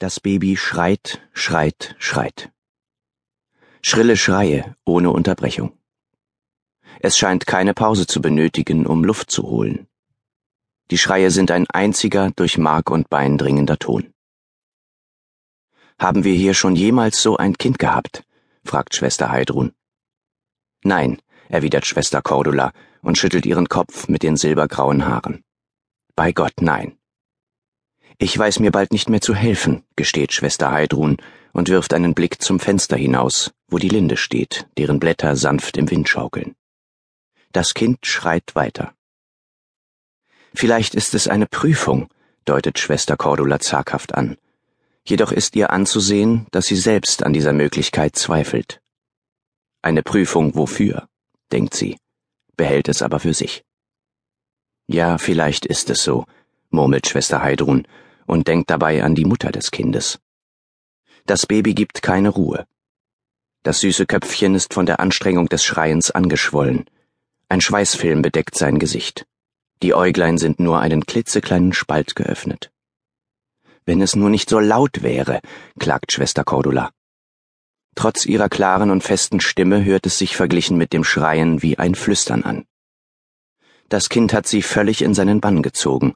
Das Baby schreit, schreit, schreit. Schrille Schreie ohne Unterbrechung. Es scheint keine Pause zu benötigen, um Luft zu holen. Die Schreie sind ein einziger durch Mark und Bein dringender Ton. Haben wir hier schon jemals so ein Kind gehabt? fragt Schwester Heidrun. Nein, erwidert Schwester Cordula und schüttelt ihren Kopf mit den silbergrauen Haaren. Bei Gott, nein. Ich weiß mir bald nicht mehr zu helfen, gesteht Schwester Heidrun und wirft einen Blick zum Fenster hinaus, wo die Linde steht, deren Blätter sanft im Wind schaukeln. Das Kind schreit weiter. Vielleicht ist es eine Prüfung, deutet Schwester Cordula zaghaft an. Jedoch ist ihr anzusehen, dass sie selbst an dieser Möglichkeit zweifelt. Eine Prüfung wofür, denkt sie, behält es aber für sich. Ja, vielleicht ist es so, murmelt Schwester Heidrun und denkt dabei an die Mutter des Kindes. Das Baby gibt keine Ruhe. Das süße Köpfchen ist von der Anstrengung des Schreiens angeschwollen. Ein Schweißfilm bedeckt sein Gesicht. Die Äuglein sind nur einen klitzekleinen Spalt geöffnet. Wenn es nur nicht so laut wäre, klagt Schwester Cordula. Trotz ihrer klaren und festen Stimme hört es sich verglichen mit dem Schreien wie ein Flüstern an. Das Kind hat sie völlig in seinen Bann gezogen.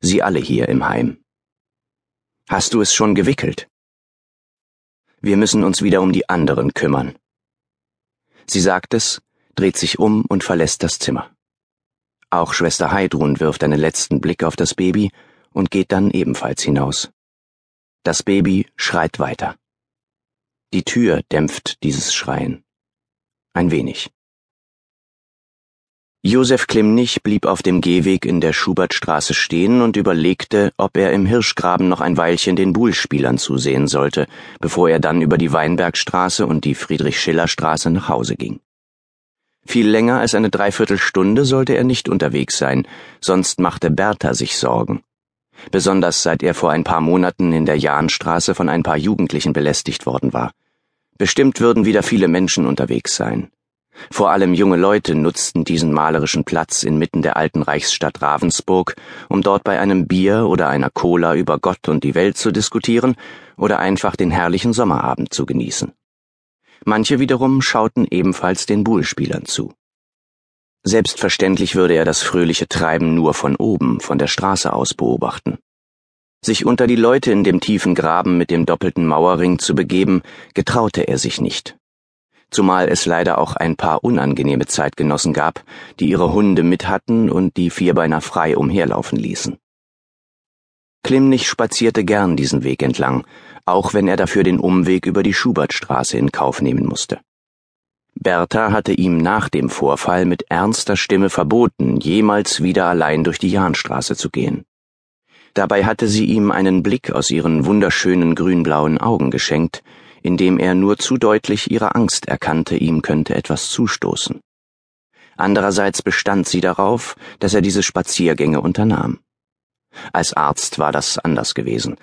Sie alle hier im Heim. Hast du es schon gewickelt? Wir müssen uns wieder um die anderen kümmern. Sie sagt es, dreht sich um und verlässt das Zimmer. Auch Schwester Heidrun wirft einen letzten Blick auf das Baby und geht dann ebenfalls hinaus. Das Baby schreit weiter. Die Tür dämpft dieses Schreien. Ein wenig. Josef Klimnich blieb auf dem Gehweg in der Schubertstraße stehen und überlegte, ob er im Hirschgraben noch ein Weilchen den Buhlspielern zusehen sollte, bevor er dann über die Weinbergstraße und die Friedrich-Schiller-Straße nach Hause ging. Viel länger als eine Dreiviertelstunde sollte er nicht unterwegs sein, sonst machte Bertha sich Sorgen. Besonders seit er vor ein paar Monaten in der Jahnstraße von ein paar Jugendlichen belästigt worden war. Bestimmt würden wieder viele Menschen unterwegs sein. Vor allem junge Leute nutzten diesen malerischen Platz inmitten der alten Reichsstadt Ravensburg, um dort bei einem Bier oder einer Cola über Gott und die Welt zu diskutieren oder einfach den herrlichen Sommerabend zu genießen. Manche wiederum schauten ebenfalls den Buhlspielern zu. Selbstverständlich würde er das fröhliche Treiben nur von oben, von der Straße aus beobachten. Sich unter die Leute in dem tiefen Graben mit dem doppelten Mauerring zu begeben, getraute er sich nicht zumal es leider auch ein paar unangenehme Zeitgenossen gab, die ihre Hunde mit hatten und die Vierbeiner frei umherlaufen ließen. Klimnich spazierte gern diesen Weg entlang, auch wenn er dafür den Umweg über die Schubertstraße in Kauf nehmen musste. Bertha hatte ihm nach dem Vorfall mit ernster Stimme verboten, jemals wieder allein durch die Jahnstraße zu gehen. Dabei hatte sie ihm einen Blick aus ihren wunderschönen grünblauen Augen geschenkt, indem er nur zu deutlich ihre Angst erkannte, ihm könnte etwas zustoßen. Andererseits bestand sie darauf, dass er diese Spaziergänge unternahm. Als Arzt war das anders gewesen.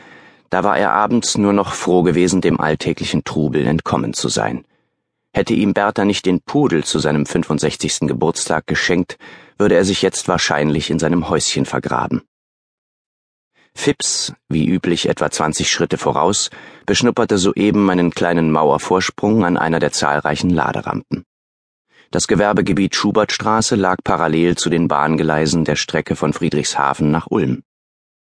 Da war er abends nur noch froh gewesen, dem alltäglichen Trubel entkommen zu sein. Hätte ihm Bertha nicht den Pudel zu seinem 65. Geburtstag geschenkt, würde er sich jetzt wahrscheinlich in seinem Häuschen vergraben. Phipps, wie üblich etwa zwanzig Schritte voraus, beschnupperte soeben einen kleinen Mauervorsprung an einer der zahlreichen Laderampen. Das Gewerbegebiet Schubertstraße lag parallel zu den Bahngeleisen der Strecke von Friedrichshafen nach Ulm.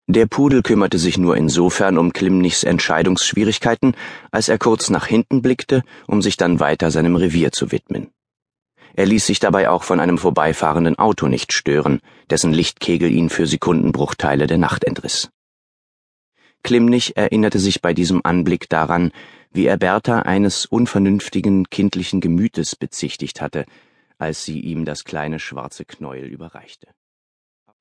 Der Pudel kümmerte sich nur insofern um Klimnichs Entscheidungsschwierigkeiten, als er kurz nach hinten blickte, um sich dann weiter seinem Revier zu widmen. Er ließ sich dabei auch von einem vorbeifahrenden Auto nicht stören, dessen Lichtkegel ihn für Sekundenbruchteile der Nacht entriss. Klimnich erinnerte sich bei diesem Anblick daran, wie er Bertha eines unvernünftigen kindlichen Gemütes bezichtigt hatte, als sie ihm das kleine schwarze Knäuel überreichte